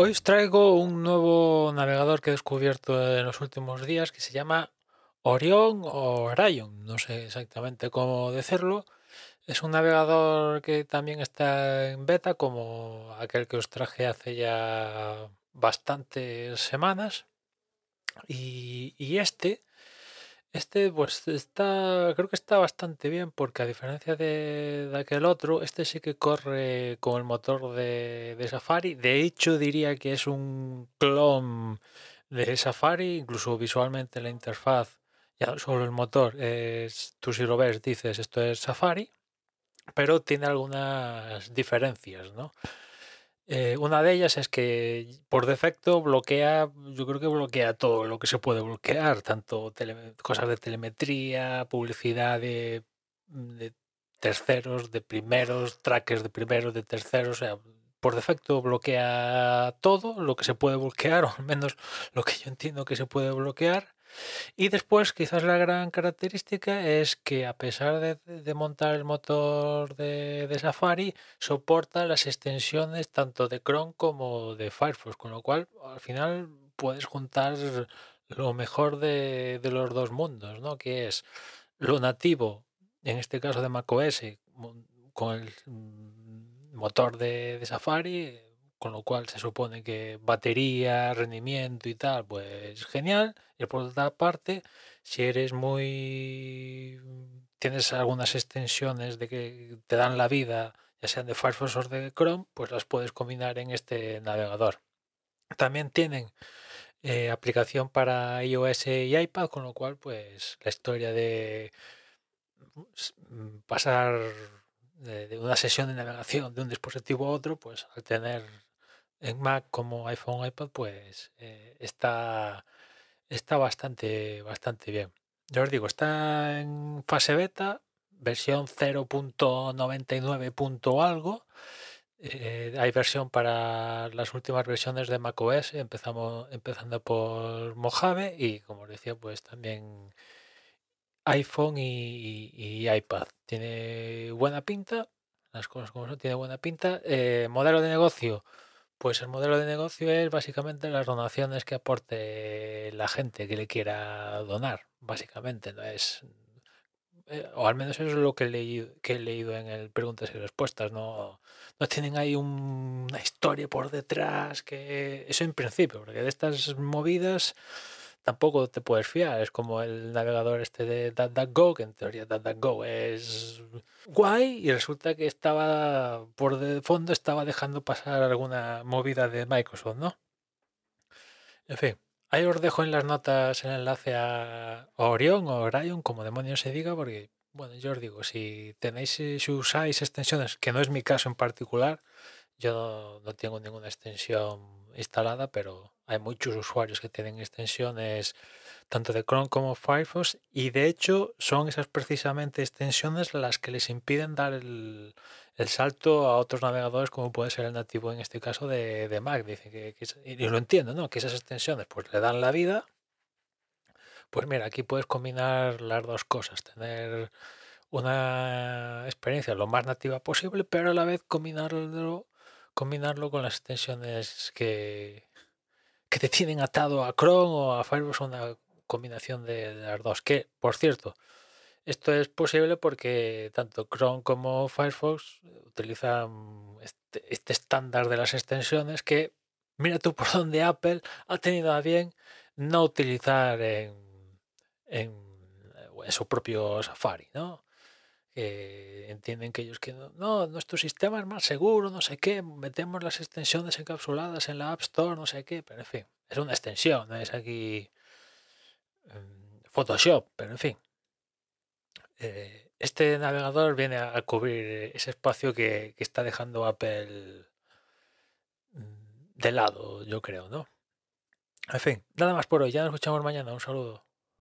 Hoy os traigo un nuevo navegador que he descubierto en los últimos días que se llama Orion o Orion, no sé exactamente cómo decirlo. Es un navegador que también está en beta, como aquel que os traje hace ya bastantes semanas. Y, y este, este pues está, creo que está bastante bien porque a diferencia de, aquel otro, este sí que corre con el motor de, de Safari. De hecho diría que es un clon de Safari, incluso visualmente la interfaz, ya solo el motor, es, tú si lo ves dices esto es Safari, pero tiene algunas diferencias, ¿no? Eh, una de ellas es que por defecto bloquea, yo creo que bloquea todo lo que se puede bloquear, tanto cosas de telemetría, publicidad de, de terceros, de primeros, trackers de primeros, de terceros, o sea, por defecto bloquea todo lo que se puede bloquear, o al menos lo que yo entiendo que se puede bloquear. Y después, quizás la gran característica es que a pesar de, montar el motor de, de Safari, soporta las extensiones tanto de Chrome como de Firefox, con lo cual al final puedes juntar lo mejor de, de los dos mundos, ¿no? Que es lo nativo, en este caso de macOS, con el mm, motor de Safari, con lo cual se supone que batería, rendimiento y tal, pues genial. Y por otra parte, si eres muy... tienes algunas extensiones de que te dan la vida, ya sean de Firefox o de Chrome, pues las puedes combinar en este navegador. También tienen eh, aplicación para iOS y iPad, con lo cual, pues la historia de pasar de, de una sesión de navegación de un dispositivo a otro, pues al tener en Mac como iPhone, iPad, pues eh, está, está bastante, bastante bien. Ya os digo, está en fase beta, versión 0.99 punto algo. Eh, hay versión para las últimas versiones de macOS, empezamos, empezando por Mojave y como os decía, pues también iPhone y iPad. Tiene buena pinta, las cosas como son, tiene buena pinta. Eh, modelo de negocio, pues el modelo de negocio es básicamente las donaciones que aporte la gente que le quiera donar, básicamente, no es eh, o al menos eso es lo que he leído, que he leído en el preguntas y respuestas, no, no tienen ahí un- una historia por detrás, que eso en principio, porque de estas movidas tampoco te puedes fiar, es como el navegador este de DuckDuckGo, que en teoría DuckDuckGo es guay y resulta que estaba por de fondo estaba dejando pasar alguna movida de Microsoft, ¿no? En fin, ahí os dejo en las notas el enlace a Orion o Orion, como demonios se diga, porque, bueno, yo os digo, si tenéis, eh, si usáis extensiones, que no es mi caso en particular, yo no, no tengo ninguna extensión instalada, pero hay muchos usuarios que tienen extensiones tanto de Chrome como Firefox y de hecho son esas precisamente extensiones las que les impiden dar el, salto a otros navegadores como puede ser el nativo en este caso de, de Mac. Dice que, que es- y lo entiendo, ¿no? Que esas extensiones pues le dan la vida. Pues mira, aquí puedes combinar las dos cosas, tener una experiencia lo más nativa posible, pero a la vez combinarlo, combinarlo con las extensiones que, que te tienen atado a Chrome o a Firefox, una combinación de, las dos. Que, por cierto, esto es posible porque tanto Chrome como Firefox utilizan este, este estándar de las extensiones que mira tú por dónde Apple ha tenido a bien no utilizar en, en, en su propio Safari, ¿no? Que entienden que ellos que no, no, nuestro sistema es más seguro, no sé qué, metemos las extensiones encapsuladas en la App Store, no sé qué, pero en fin, es una extensión, no es aquí um, Photoshop, pero en fin. Eh, este navegador viene a, a cubrir ese espacio que, que está dejando Apple de lado, yo creo, ¿no? En fin, nada más por hoy. Ya nos escuchamos mañana. Un saludo.